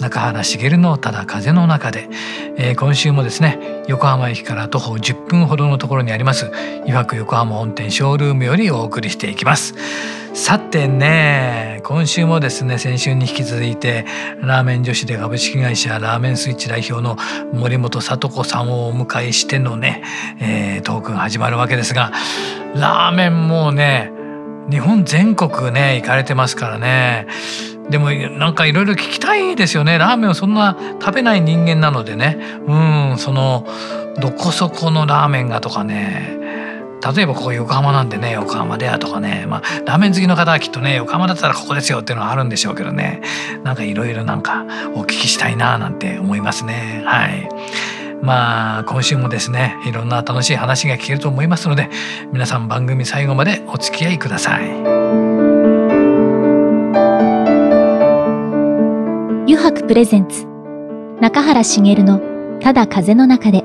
中原茂のただ風の中で、えー、今週もですね横浜駅から徒歩10分ほどのところにあります。湯白横浜本店ショールームよりお送りしていきます。さてね今週もですね先週に引き続いてラーメン女子で株式会社ラーメンスイッチ代表の森本聡子さんをお迎えしてのね、えー、トークが始まるわけですがラーメンもね日本全国ね行かれてますからね。でもなんかいろいろ聞きたいですよね。ラーメンをそんな食べない人間なのでね。うんそのどこそこのラーメンがとかね。例えばここ横浜なんでね横浜でやとかね。まあラーメン好きの方はきっとね横浜だったらここですよっていうのはあるんでしょうけどね。なんかいろいろなんかお聞きしたいななんて思いますね。はい。まあ今週もですねいろんな楽しい話が聞けると思いますので皆さん番組最後までお付き合いください。油白プレゼンツ。中原茂のただ風の中で。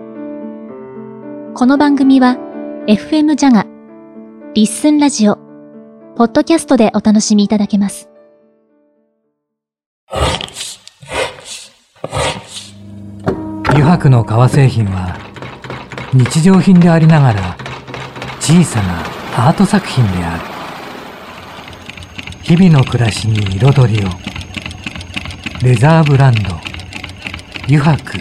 この番組は FM ジャガリッスンラジオポッドキャストでお楽しみいただけます。油白の革製品は日常品でありながら小さなアート作品である。日々の暮らしに彩りを。レザーブランド。油白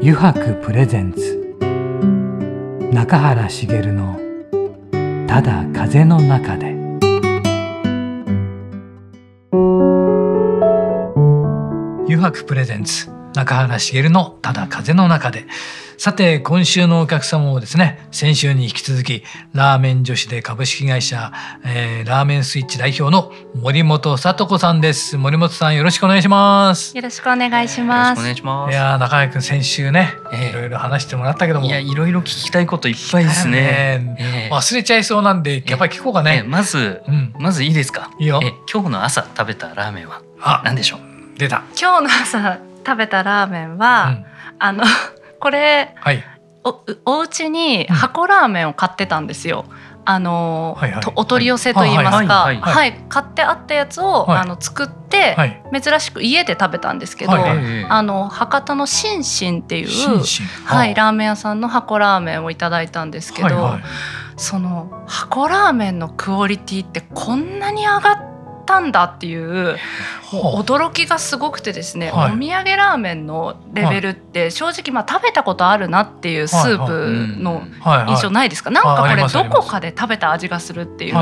油白プレゼンツ。中原茂の「ただ風の中で」油白プレゼンツ。中原茂の「ただ風の中で」さて今週のお客様もですね先週に引き続きラーメン女子で株式会社、えー、ラーメンスイッチ代表の森本聡子さんです。森本さんよろしくお願いします。よろしくお願いします、お願いします。いや中井君先週ね、えー、いろいろ話してもらったけども。いやいろいろ聞きたいこといっぱいですね、ね。えー、忘れちゃいそうなんでやっぱり聞こうかね、えー、まず、うん、まずいいですか？いいよ、え今日の朝食べたラーメンは？何でしょう？出た。今日の朝食べたラーメンは、うん、あのこれ、はい。おお家に箱ラーメンを買ってたんですよ。あの、はいはい、お取り寄せと言いますか、はい、はい、買ってあったやつを、あの作って、珍しく家で食べたんですけど、あの博多のシンシンっていう、はい、ラーメン屋さんの箱ラーメンをいただいたんですけど、その箱ラーメンのクオリティってこんなに上がってったんだっていう驚きがすごくてですね、はい、お土産ラーメンのレベルって正直まあ食べたことあるなっていうスープの印象ないですか、なんかこれどこかで食べた味がするっていう、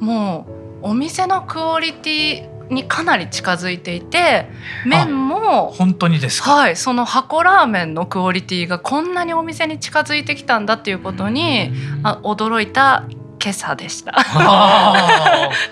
もうお店のクオリティにかなり近づいていて麺も本当にですはいその箱ラーメンのクオリティがこんなにお店に近づいてきたんだっていうことに、あ驚いた今朝でした。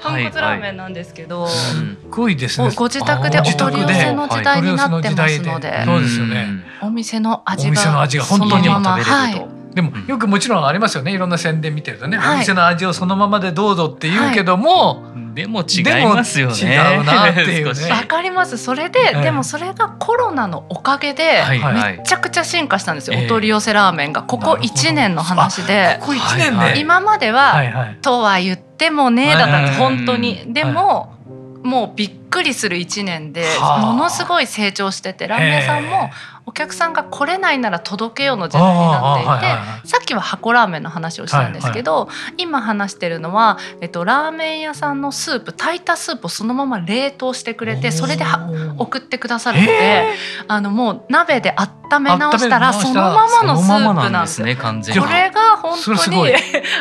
豚骨ラーメンなんですけど、すごいですね。ご自宅でお取り寄せの時代になってますので、そうですよね。お店の味がその味が本当に食べれると。でもよくもちろんありますよねいろんな宣伝見てるとね、お店の味をそのままでどうぞって言うけども、でも違いますよね。違うなっていうね。わかります。それで、でもそれがコロナのおかげでめちゃくちゃ進化したんですよ。お取り寄せラーメンが。ここ一年の話で。ここ一年ね。今までは、とは言ってもねだった本当に。でも、もうびっくりする一年でものすごい成長しててラーメン屋さんもお客さんが来れないなら届けようの時代になっていてさっきは箱ラーメンの話をしたんですけど、はいはい、今話してるのは、えっと、ラーメン屋さんのスープ炊いたスープをそのまま冷凍してくれてそれで送ってくださるのであのもう鍋で温め直したらそのままのスープなんですね完全に。これが本当に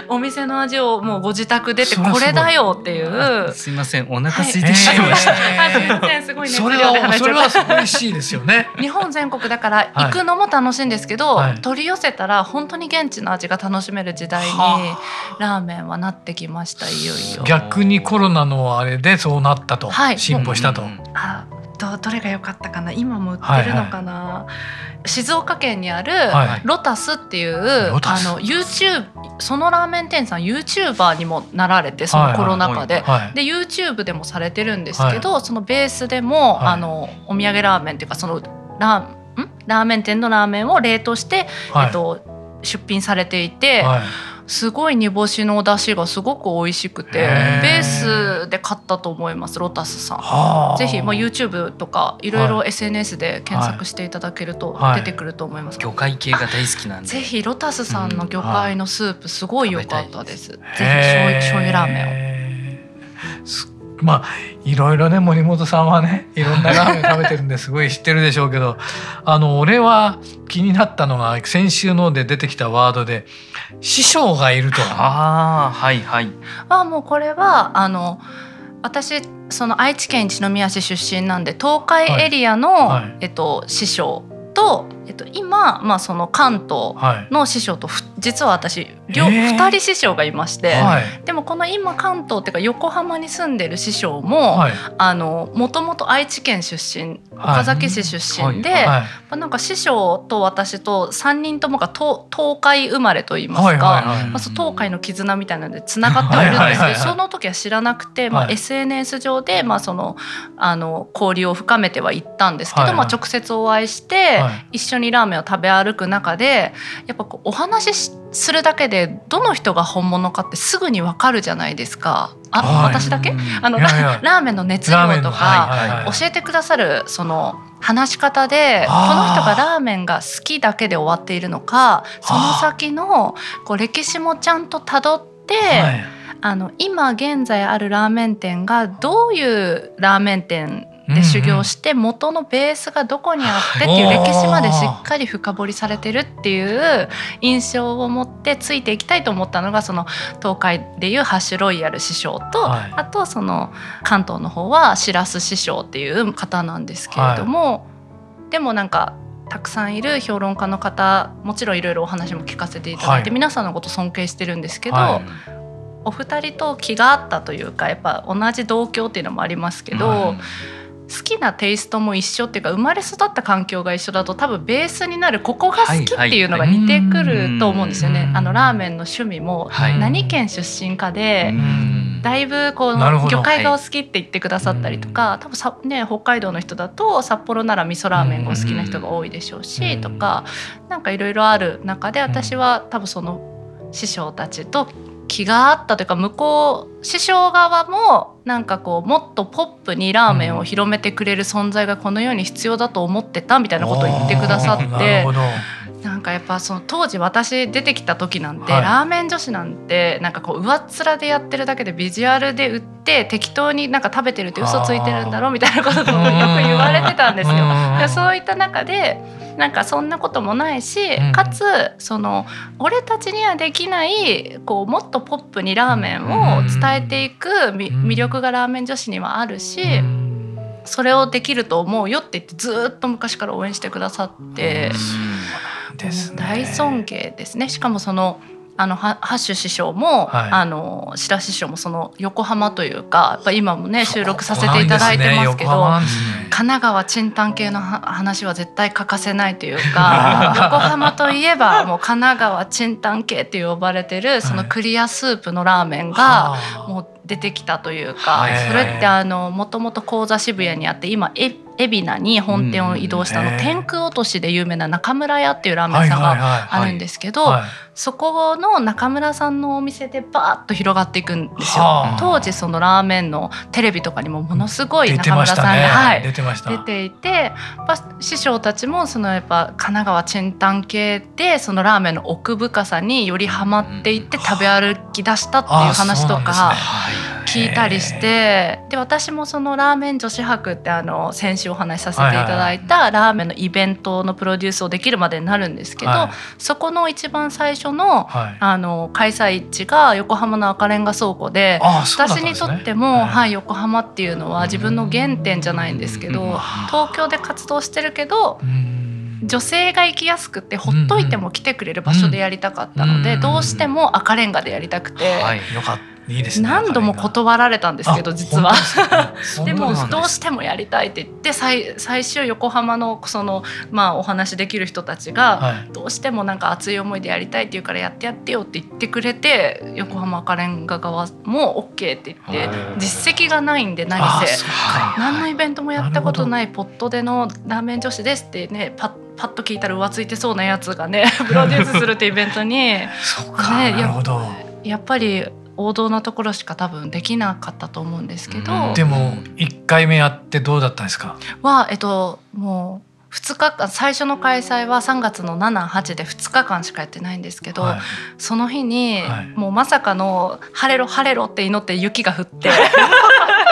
お店の味をもうご自宅出てこれだよっていう。すいませんお腹空いてきちゃいました、はい、すごい熱量で話それは美味しいですよね。日本全国だから行くのも楽しいんですけど、はい、取り寄せたら本当に現地の味が楽しめる時代にラーメンはなってきましたいよいよ。逆にコロナのあれでそうなったと、はい、進歩したと、あとどれが良かったかな？今も売ってるのかな、はいはい、静岡県にあるロタスっていう、はい、あの YouTube そのラーメン店さん YouTuber にもなられてそのコロナ禍で、はい。はい、で YouTube でもされてるんですけど、そのベースでも、あのお土産ラーメンっていうかそのラん？ラーメン店のラーメンを冷凍して、えっと、出品されていて。すごい煮干しの出汁がすごく美味しくてベースで買ったと思いますロタスさん。ぜひ、まあ、YouTube とかいろいろ SNS で検索していただけると出てくると思います、はいはい、魚介系が大好きなんで。ぜひロタスさんの魚介のスープすごい良かったです、ぜひ醤油醤油ラーメンをまあいろいろね森本さんはねいろんなラーメン食べてるんですごい 知ってるでしょうけどあの俺は気になったのが先週ので出てきたワードで師匠がいると。あはいはい。あもうこれはあの私その愛知県一宮市出身なんで東海エリアの、はい。はい、えっと、師匠と、えっと、今、まあ、その関東の師匠と、はい、実は私両2人師匠がいまして、はい、でもこの今関東っていうか横浜に住んでる師匠も、もともと愛知県出身岡崎市出身で、はい。まあ、なんか師匠と私と3人ともが東東海生まれといいますか、まあ、東海の絆みたいなのでつながってはいるんですけど、その時は知らなくて、まあ、SNS 上で、まあ、そのあの交流を深めてはいったんですけど、まあ、直接お会いして、一緒にラーメンを食べ歩く中でやっぱこうお話しするだけでどの人が本物かってすぐにわかるじゃないですか。あ、はい、私だけ？あのラーメンの熱量とか教えてくださるその話し方でこの人がラーメンが好きだけで終わっているのかその先のこう歴史もちゃんとたどって、あの今現在あるラーメン店がどういうラーメン店で修行して元のベースがどこにあってっていう歴史までしっかり深掘りされてるっていう印象を持ってついていきたいと思ったのがその東海でいうハッシュロイヤル師匠と、はい、あとその関東の方は白洲師匠っていう方なんですけれども、はい、でもなんかたくさんいる評論家の方もちろんいろいろお話も聞かせていただいて、はい、皆さんのこと尊敬してるんですけど、お二人と気があったというかやっぱ同じ同郷っていうのもありますけど。好きなテイストも一緒っていうか生まれ育った環境が一緒だと多分ベースになるここが好きっていうのが似てくると思うんですよね。あのラーメンの趣味も何県出身かで、だいぶこう魚介がお好きって言ってくださったりとか、多分さね北海道の人だと札幌なら味噌ラーメンがお好きな人が多いでしょうし、とかなんかいろいろある中で私は多分その師匠たちと気があったというか向こう師匠側もなんかこうもっとポップにラーメンを広めてくれる存在がこの世に必要だと思ってたみたいなことを言ってくださって なんかやっぱその当時私出てきた時なんて、はい、ラーメン女子なんてなんかこう上っ面でやってるだけでビジュアルで売って適当になんか食べてるって嘘ついてるんだろうみたいなこともよく言われてたんですよ。そういった中でなんかそんなこともないし、うん、かつその俺たちにはできないこうもっとポップにラーメンを伝えていく魅力がラーメン女子にはあるし。それをできると思うよって言ってずっと昔から応援してくださって、大尊敬ですね。しかもそのあのハッシュ師匠も、はい、あの白師匠もその横浜というかやっぱ今もね収録させていただいてますけど、ねね、神奈川賃貸系の話は絶対欠かせないというか 横浜といえばもう神奈川賃貸系って呼ばれてるそのクリアスープのラーメンがもう出てきたというか、それってあのもともと講座渋谷にあって今え海老名に本店を移動したの、天空落としで有名な中村屋っていうラーメン屋さんがあるんですけど、そこの中村さんのお店でバーッと広がっていくんですよ。当時そのラーメンのテレビとかにもものすごい中村さんが、ね、はい、出て出ていて、師匠たちもそのやっぱ神奈川チェンタン系でそのラーメンの奥深さによりハマっていって食べ歩き出したっていう話とか。聞いたりしてで私もそのラーメン女子博ってあの先週お話しさせていただいたラーメンのイベントのプロデュースをできるまでになるんですけど、はい、そこの一番最初のはい、あの開催地が横浜の赤レンガ倉庫で、ね、私にとっても、はい、はい、横浜っていうのは自分の原点じゃないんですけど東京で活動してるけど。女性が行きやすくてほっといても来てくれる場所でやりたかったので、どうしても赤レンガでやりたくて、はい、よかっいいですね、何度も断られたんですけど実は。でもどうしてもやりたいって言って最最終横浜のその、まあ、お話できる人たちが、どうしてもなんか熱い思いでやりたいって言うからやってやってよって言ってくれて横浜赤レンガ側も OK って言って実績がないんで何せ。何のイベントもやったことないポットでのラーメン女子ですってねパッパッと聞いたら浮ついてそうなやつがね プロデュースするってイベントに、ね、やっぱり王道なところしか多分できなかったと思うんですけど、でも1回目やってどうだったんですか？はえっともう2日間最初の開催は3月の78で2日間しかやってないんですけど、はい、その日に、はい、もうまさかの「晴れろ晴れろ」って祈って雪が降って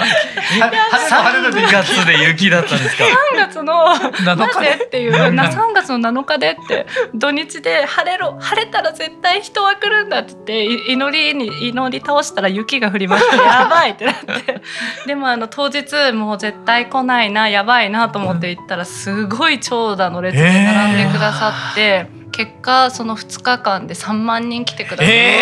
3月で雪だったんですか？3月のなぜっていうな3月の7日でって土日で晴れろ晴れたら絶対人は来るんだって言って祈りに祈り倒したら雪が降りました。やばいってなって。でもあの当日もう絶対来ないなやばいなと思って行ったらすごい長蛇の列で並んでくださって。えー。結果その2日間で3万人来てくださって、え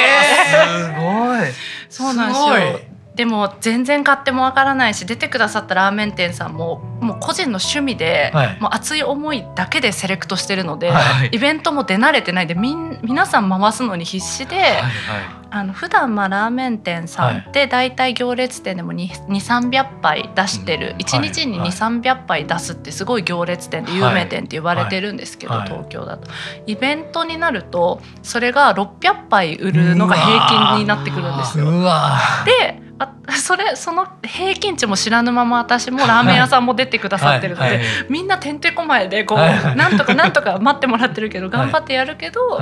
ー、すごい。そうなんですよでも全然買ってもわからないし出てくださったラーメン店さんももう個人の趣味で、はい、もう熱い思いだけでセレクトしてるので、はい、イベントも出慣れてないでみん皆さん回すのに必死で、はいはい、あの普段まあラーメン店さんって大体行列店でも2300杯出してる、は1日に2300杯出すってすごい行列店で有名店って言われてるんですけど、東京だと。イベントになるとそれが600杯売るのが平均になってくるんですよ。であそれその平均値も知らぬまま私もラーメン屋さんも出てくださってるので、はいはい、みんなてんてこまえでこう、はい、なんとかなんとか待ってもらってるけど頑張ってやるけど、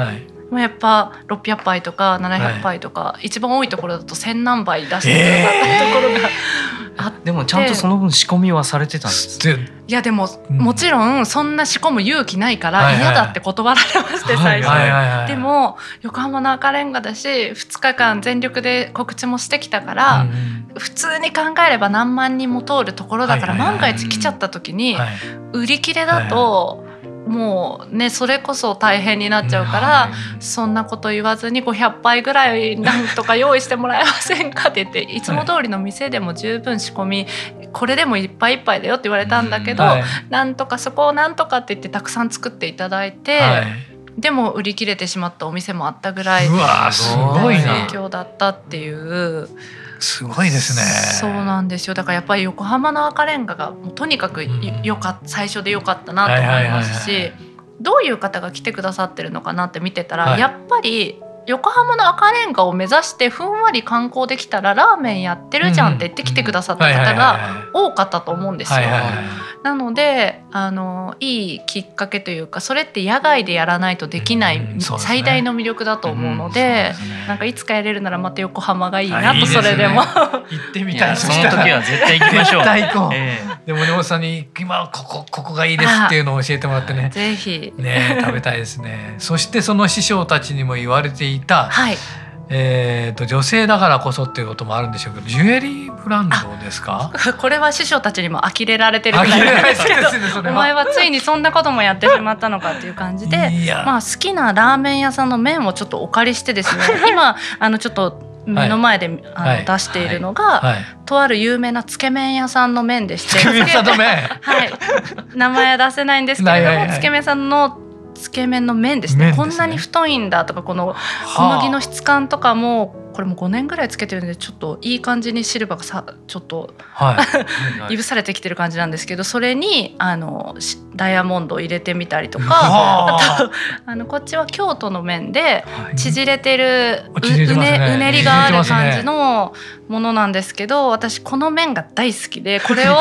はい、まあ、やっぱ600杯とか700杯とか、一番多いところだと1,000何杯出してくださったところが、えー、でもちゃんとその分仕込みはされてたんですいやでも、うん、もちろんそんな仕込む勇気ないから嫌だって断られまして最初。でも横浜の赤レンガだし2日間全力で告知もしてきたから、うん、普通に考えれば何万人も通るところだから万が一来ちゃった時に売り切れだと。もうねそれこそ大変になっちゃうから、はい、そんなこと言わずに500杯ぐらいなんとか用意してもらえませんかって言ってい。つも通りの店でも十分仕込みこれでもいっぱいいっぱいだよって言われたんだけど、はい、なんとかそこをなんとかって言ってたくさん作っていただいて。はい。でも売り切れてしまったお店もあったぐらいすごい影響だったっていうすごいですね。そうなんですよ。だからやっぱり横浜の赤レンガがとにかくよか最初でよかったなと思いますしどういう方が来てくださってるのかなって見てたら、はい、やっぱり横浜の赤レンガを目指してふんわり観光できたらラーメンやってるじゃんって言って来てくださった方が多かったと思うんですよ。なのであのいいきっかけというかそれって野外でやらないとできない最大の魅力だと思うので,、なんかいつかやれるならまた横浜がいいなとそれでも。行ってみたいその時は絶対行きましょう。でも根本さんに今ここここがいいですっていうのを教えてもらってね。ぜひ。ね食べたいですね。そしてその師匠たちにも言われていた。はい。えーと、女性だからこそっていうこともあるんでしょうけどジュエリーブランドですか？これは師匠たちにも呆れられてるぐらいなんですけど、ね、お前はついにそんなこともやってしまったのかっていう感じで、まあ、好きなラーメン屋さんの麺をちょっとお借りしてですね今あのちょっと目の前で、はい、あの、はい、出しているのが、はい、とある有名なつけ麺屋さんの麺でして、はい、名前は出せないんですけれども、つけ麺さんのつけ麺の麺ですね、ね、こんなに太いんだとかこの小麦の質感とかもこれも5年ぐらいつけてるんでちょっといい感じにシルバーがさちょっと、はい、い。ぶされてきてる感じなんですけどそれにあのダイヤモンドを入れてみたりとかあ。とあのこっちは京都の麺で縮れてる、うね、うねりがある感じのものなんですけど私この麺が大好きで これを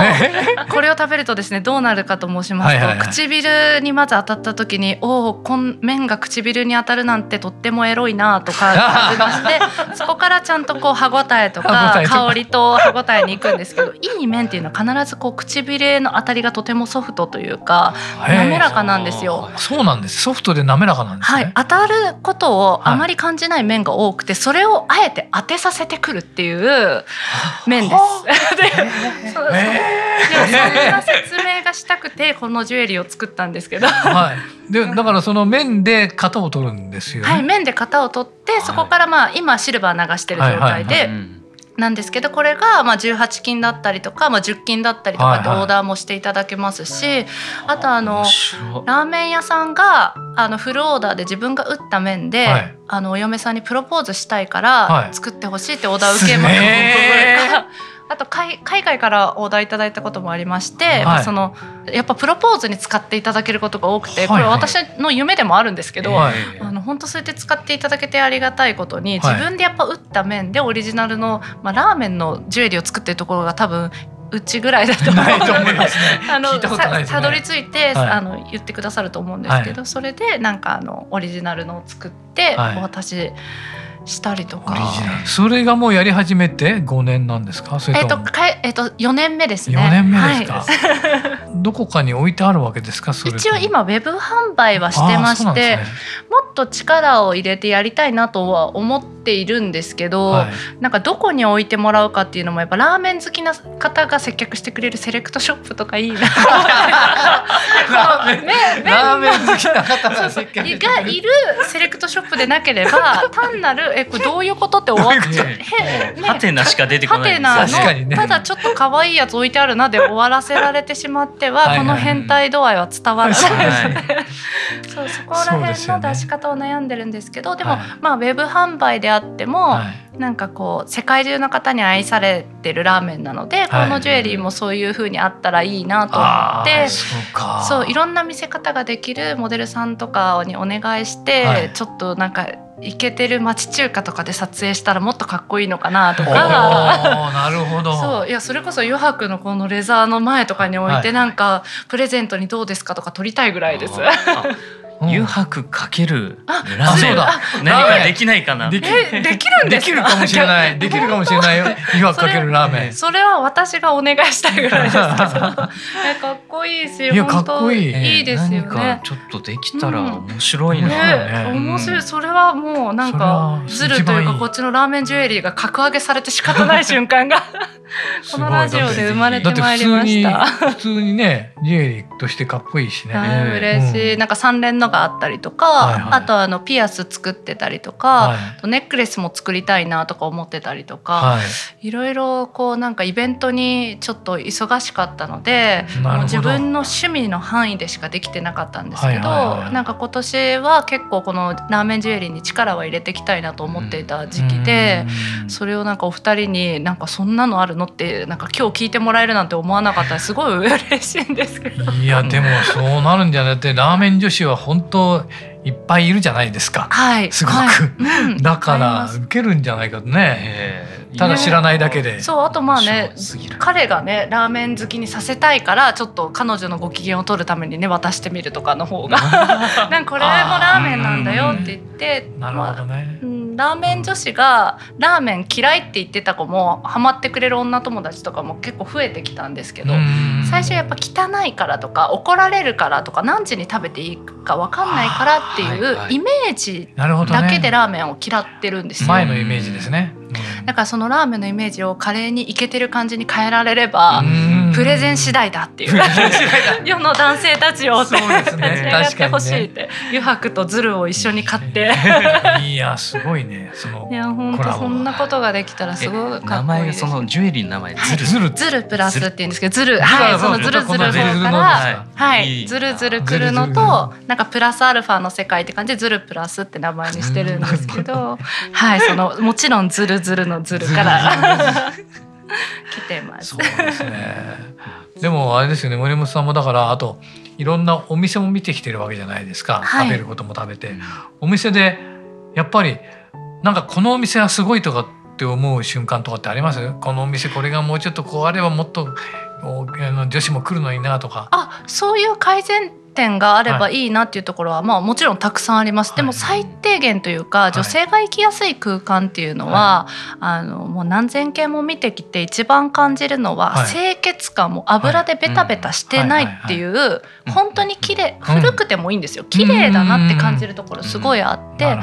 これを食べるとですねどうなるかと申しますと、唇にまず当たった時におお麺が唇に当たるなんてとってもエロいなとか感じまして そこからちゃんとこう歯ごたえとか。香りと歯ごたえに行くんですけど いい麺っていうのは必ずこう唇の当たりがとてもソフトというか滑らかなんですよ。そうなんです。ソフトで滑らかなんです、ね、はい、当たることをあまり感じない麺が多くてそれをあえて当てさせてくるっていう麺です。で、えーんな説明がしたくてこのジュエリーを作ったんですけど。はい。でだからその面で型を取るんですよ、ね、はい、面で型を取って、そこからまあ今シルバー流してる状態で。なんですけどこれがまあ18金だったりとか、まあ、10金だったりとかってオーダーもしていただけますし、はいはい、あとあのラーメン屋さんがあのフルオーダーで自分が打った麺で、はい、あのお嫁さんにプロポーズしたいから作ってほしいってオーダー受けます。はい あと海外からオーダーいただいたこともありまして、はい、そのやっぱプロポーズに使っていただけることが多くて、これ私の夢でもあるんですけど、はい、あの本当そうやって使っていただけてありがたいことに、自分でやっぱ打った面でオリジナルの、まあ、ラーメンのジュエリーを作ってるところが多分うちぐらいだと思うので、あのたどり着いて、はい、あの言ってくださると思うんですけど、はい、それでなんかあのオリジナルのを作ってお渡ししたりとか。それがもうやり始めて5年なんですか？えっとかえっと4年目ですね。4年目ですか、はい、どこかに置いてあるわけですか？一応今ウェブ販売はしてまして、ね、もっと力を入れてやりたいなとは思っているんですけど、はい、なんかどこに置いてもらうかっていうのもやっぱラーメン好きな方が接客してくれるセレクトショップとかいいな。ラーメン。好きな方が接客がいるセレクトショップでなければ単なるえこれどういうことって終わっちゃう。ハテナしか出てこない。ハテナの、ただちょっと可愛いやつ置いてあるなで終わらせられてしまってはこの変態度合いは伝わらない。そうそこら辺の出し方を悩んでるんですけど、でもまあウェブ販売であっても。なんかこう世界中の方に愛されてるラーメンなので、このジュエリーもそういう風にあったらいいなと思ってそういろんな見せ方ができるモデルさんとかにお願いして、ちょっとなんか行けてる町中華とかで撮影したらもっとかっこいいのかなとか。なるほど。そういやそれこそ余白のこのレザーの前とかに置いて、なんかプレゼントにどうですかとか撮りたいぐらいです。誘白かけるラーメン。何かできないかな。できできるんできるかもしれない。できるかもしれないよ。誘白かけるラーメン。それは私がお願いしたいぐらいです。けどかっこいいしいやかっこいい。いいですよね。ちょっとできたら面白いな、ね面白い。それはもうなんかずるというかこっちのラーメンジュエリーが格上げされて仕方ない瞬間が このラジオで生まれてまいりました。普通にねジュエリーとしてかっこいいしね。嬉しい。なんか三連のがあったりとか、はいはい、あとあのピアス作ってたりとか、はい、ネックレスも作りたいなとか思ってたりとか、はい、いろいろこうなんかイベントにちょっと忙しかったのでもう自分の趣味の範囲でしかできてなかったんですけど、はいはいはい、なんか今年は結構このラーメンジュエリーに力は入れていきたいなと思っていた時期で、それをなんかお二人になんかそんなのあるのってなんか今日聞いてもらえるなんて思わなかったすごい嬉しいんですけど。いやでもそうなるんじゃなくてラーメン女子は本当いっぱいいるじゃないですか、はい、すごく、はい。うん、だから受けるんじゃないかとね。ただ知らないだけで、そうあとまあね彼がねラーメン好きにさせたいからちょっと彼女のご機嫌を取るためにね渡してみるとかの方が。なんかこれもラーメンなんだよって言ってなるほどね、まあラーメン女子がラーメン嫌いって言ってた子もハマってくれる女友達とかも結構増えてきたんですけど最初やっぱ汚いからとか怒られるからとか何時に食べていいか分かんないからっていうイメージだけでラーメンを嫌ってるんですよ。前のイメージですね。だからそのラーメンのイメージをカレーにいけてる感じに変えられればプレゼン次第だっていう。世の男性たちを立ち上がってほしいって。油白とズルを一緒に買って。いやすごいね。そのいや本当そんなことができたらすごい名前そのジュエリーの名前ズルズルズルプラスって言うんですけどズルはいそのズルズルからはい。ズルズルくるのとなんかプラスアルファの世界って感じでズルプラスって名前にしてるんですけど はいそのもちろんズルズルのズルから来てます。そうですね。でもあれですよね森本さんもだからあといろんなお店も見てきてるわけじゃないですか、はい、食べることも食べて、お店でやっぱりなんかこのお店はすごいとかって思う瞬間とかってあります？このお店これがもうちょっとこうあればもっと女子も来るのになとか。あそういう改善っ点があればい。いなっていうところは、まあもちろんたくさんあります。でも最低限というか、女性が生きやすい空間っていうのは、あのもう何千件も見てきて一番感じるのは、清潔感も油でベタベタしてないっていう、本当に綺麗、古くてもいいんですよ。綺麗だなって感じるところすごいあって、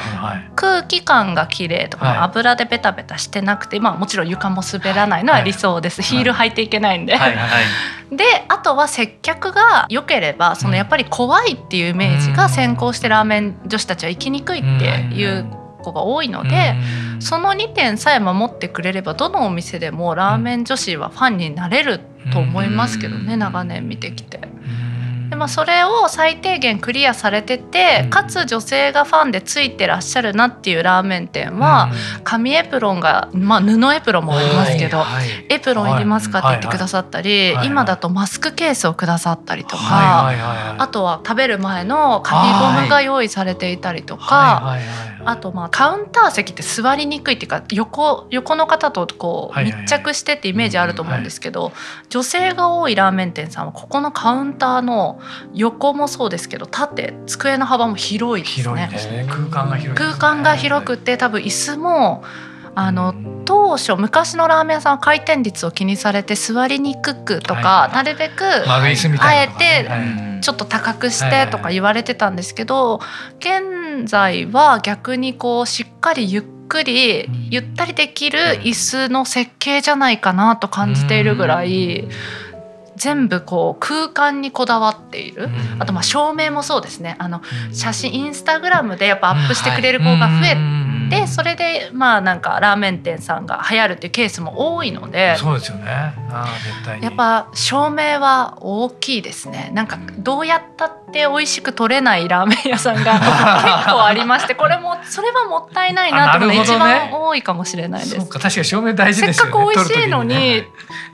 空気感が綺麗とか、油でベタベタしてなくて、まあもちろん床も滑らないのは理想です。ヒール履いていけないんで。であとは接客が良ければそのやっぱり怖いっていうイメージが先行してラーメン女子たちは行きにくいっていう子が多いのでその2点さえ守ってくれればどのお店でもラーメン女子はファンになれると思いますけどね長年見てきて。でまあ、それを最低限クリアされてて、かつ女性がファンでついてらっしゃるなっていうラーメン店は、紙エプロンが、まあ、布エプロンもありますけど、エプロンいりますかって言ってくださったり、今だとマスクケースをくださったりとか、あとは食べる前の紙ゴムが用意されていたりとか。あとまあカウンター席って座りにくいっていうか横横の方とこう密着してってイメージあると思うんですけど女性が多いラーメン店さんはここのカウンターの横もそうですけど縦机の幅も広いですね。すね。空間が広い、ね、空間が広くて多分椅子もあの当初昔のラーメン屋さんは回転率を気にされて座りにくくとか、なるべくあえてちょっと高くしてとか言われてたんですけど現在は逆にこうしっかりゆっくりゆったりできる椅子の設計じゃないかなと感じているぐらい。全部こう空間にこだわっている、あとまあ照明もそうですね。あの写真インスタグラムでやっぱアップしてくれる子が増えてそれでまあなんかラーメン店さんが流行るっていうケースも多いのでそうですよね。あ絶対やっぱ照明は大きいですね。なんかどうやったって美味しく取れないラーメン屋さんが 結構ありましてこれもそれはもったいないなっていうのが一番多いかもしれないです。確かに照明大事、ね、せっかく美味しいのに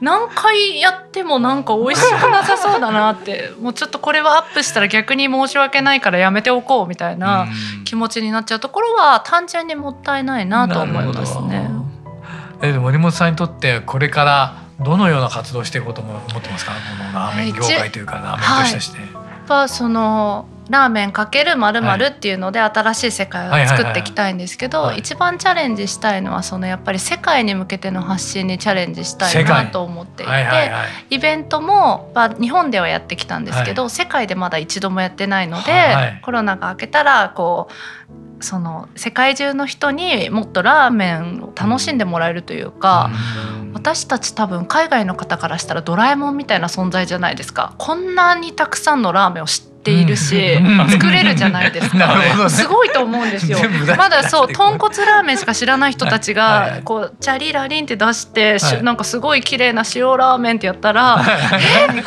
何回やってもなんか美味しくなさそうだなってもうちょっとこれはアップしたら逆に申し訳ないからやめておこうみたいな気持ちになっちゃうところは単純にもったいないなと思いますね。えで森本さんにとってこれからどのような活動をしていこうと思ってますか？このラーメン業界というかラーメンとして。はい、やっぱそのラーメンかけるまるっていうので新しい世界を作っていきたいんですけど一番チャレンジしたいのはそのやっぱり世界に向けての発信にチャレンジしたいなと思っていて、イベントも、まあ、日本ではやってきたんですけど、世界でまだ一度もやってないので、コロナが明けたらこうその世界中の人にもっとラーメンを楽しんでもらえるというか、私たち多分海外の方からしたらドラえもんみたいな存在じゃないですか。こんなにたくさんのラーメンを知ってているし、作れるじゃないですか、ね、すごいと思うんですよ。まだそう豚骨ラーメンしか知らない人たちがこうチャリラリンって出して、はい、なんかすごい綺麗な塩ラーメンってやったら「え？何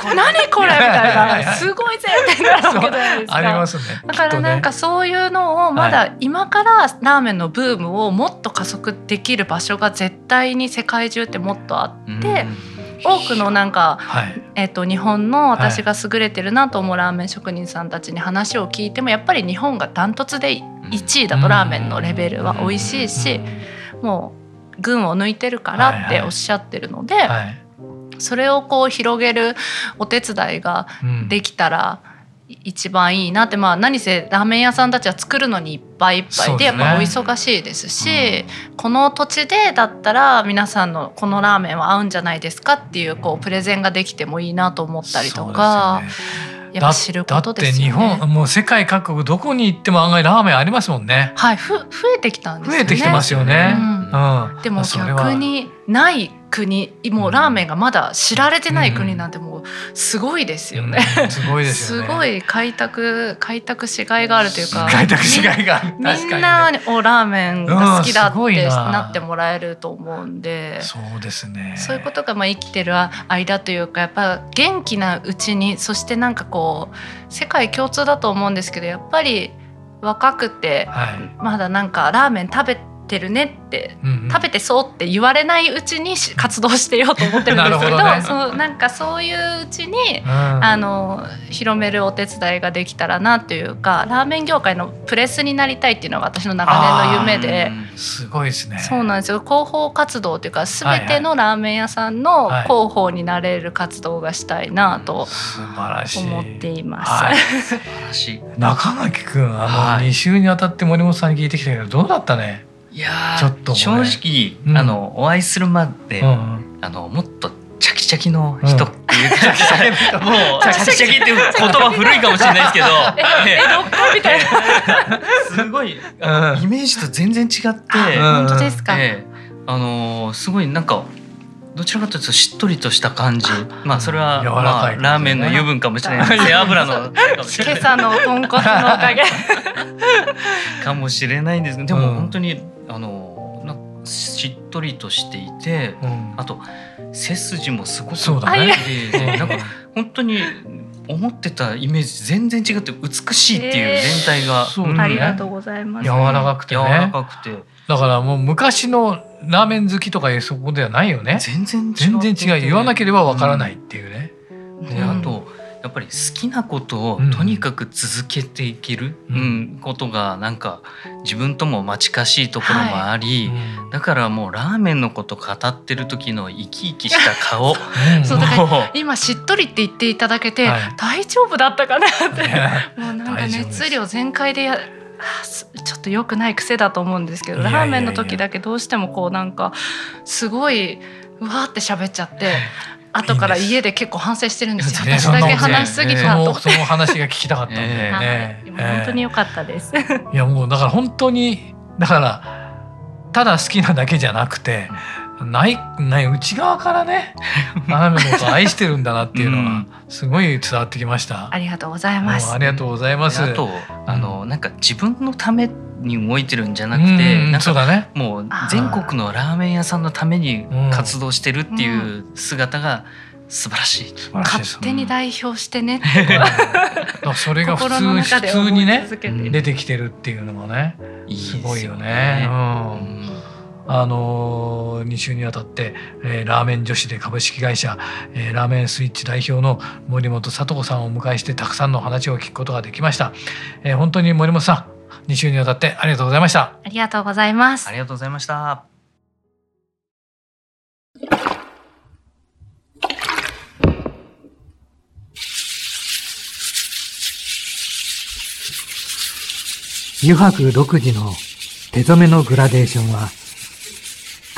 これ?」みたいな。すごいぜってなるわけじゃないですか。ありますね。だからなんかそういうのをまだ今からラーメンのブームをもっと加速できる場所が絶対に世界中ってもっとあって。多くのなんか、はい、えーと、日本の私が優れてるなと思うラーメン職人さんたちに話を聞いてもやっぱり日本がダントツで1位だとラーメンのレベルは美味しいしもう群を抜いてるからっておっしゃってるので、それをこう広げるお手伝いができたら、一番いいなってまあ何せラーメン屋さんたちは作るのにいっぱいいっぱいでやっぱお忙しいですし、この土地でだったら皆さんのこのラーメンは合うんじゃないですかっていうこうプレゼンができてもいいなと思ったりとか。やっぱ知ることですよね。だって日本もう世界各国どこに行っても案外ラーメンありますもんね。はい、ふ増えてきたんですね。増えてきてますよね。うん。うん、でも逆にない国もうラーメンがまだ知られてない国なんてもうすごいですよね。うん、すごいですよね。すごい開拓開拓しがいがあるというか。開拓しがいが。みんなをラーメンが好きだってなってもらえると思うんで。そうですね。そういうことがまあ生きてる間というかやっぱ元気なうちにそしてなんかこう世界共通だと思うんですけどやっぱり若くて、はい、まだなんかラーメン食べてるねって、うんうん、食べてそうって言われないうちに活動してようと思ってるんですけど ね、そうなんかそういううちに、うん、あの広めるお手伝いができたらなというかラーメン業界のプレスになりたいっていうのが私の長年の夢で。すごいですね。そうなんですよ。広報活動というか全てのラーメン屋さんの広報になれる活動がしたいなと思っています。はい、素晴らしい。中垣君あの2週にわたって森本さんに聞いてきたけどどうだったね？いやちょっと、正直、うん、あのお会いするまで、うん、あのもっとチャキチャキの人っていう、うん、もうチャキチャキ。っていう言葉古いかもしれないですけど えどっかみたいな。すごい。イメージと全然違って本当ですか、えあのすごいなんかどちらかというとしっとりとした感じ。まあそれは、まあ、ラーメンの油分かもしれない背脂の 今朝の豚骨のおかげ。かもしれないんですけどでも本当にあのなしっとりとしていて、うん、あと背筋もすごくそうだね。でなんか本当に思ってたイメージ全然違って美しいっていう全体が、えーね、ありがとうございます、柔らかくて、ね、柔らかくて。だからもう昔のラーメン好きとかいうそこではないよね。全然全然違う。言わなければわからないっていうね、うん、であとやっぱり好きなことをとにかく続けていける、うん、うん、ことがなんか自分とも近しいところもあり、はい。うん、だからもうラーメンのこと語ってる時の生き生きした顔。そうだから今しっとりって言っていただけて、はい、大丈夫だったかなって。もうなんか熱量全開でやちょっと良くない癖だと思うんですけどラーメンの時だけどうしてもこうなんかすごいうわーって喋っちゃって後から家で結構反省してるんですよ。私だけ話しすぎたと。その話が聞きたかったん でね。本当に良かったです。いやもうだから本当にだからただ好きなだけじゃなくて。ないない内側からねラーメンのこと愛してるんだなっていうのがすごい伝わってきました。ありがとうございます。ありがとうございます。あとあのなんか自分のために動いてるんじゃなくて、なんか、ね、もう全国のラーメン屋さんのために活動してるっていう姿が素晴らしい。勝手に代表してね。それが普通普通にね出てきてるっていうのもねすごいよね。うんあの2週にわたって、えー、ラーメン女子で株式会社、えー、ラーメンスイッチ代表の森本聡子さんをお迎えしてたくさんの話を聞くことができました、えー、本当に森本さん2週にわたってありがとうございました。ありがとうございます。ありがとうございました。油白独自の手染めのグラデーションは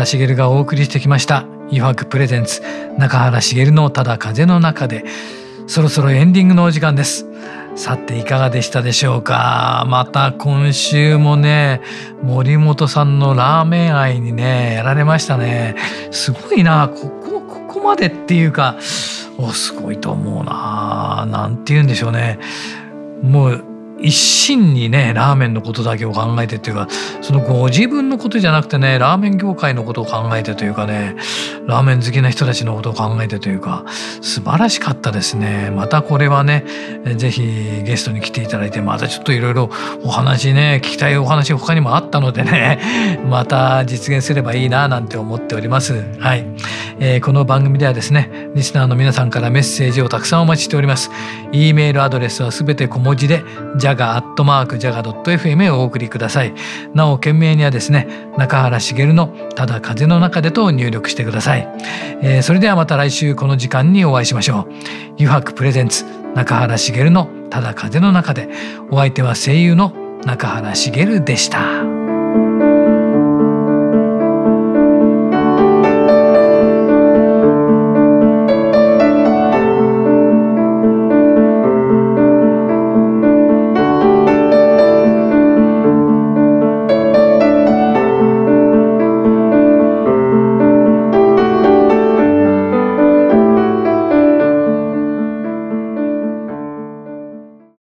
原茂がお送りしてきました「油白プレゼンツ中原茂のただ風の中で」そろそろエンディングのお時間です。さていかがでしたでしょうか？また今週もね森本さんのラーメン愛にねやられましたね。すごいなここここまでっていうかおすごいと思うな。なんて言うんでしょうね。もう一心にねラーメンのことだけを考えてっていうかそのご自分のことじゃなくてねラーメン業界のことを考えてというかねラーメン好きな人たちのことを考えてというか素晴らしかったですね。またこれはね是非ゲストに来ていただいてまたちょっといろいろお話ね聞きたいお話他にもあったのでね また実現すればいいななんて思っております。はい、えー、この番組ではですねリスナーの皆さんからメッセージをたくさんお待ちしております。e メールアドレスはすべて小文字でじゃがアットマークジャガドット FM へお送りください。なお、件名にはですね、中原茂のただ風の中でと入力してください。えー、それではまた来週この時間にお会いしましょう。油白プレゼンツ中原茂のただ風の中で、お相手は声優の中原茂でした。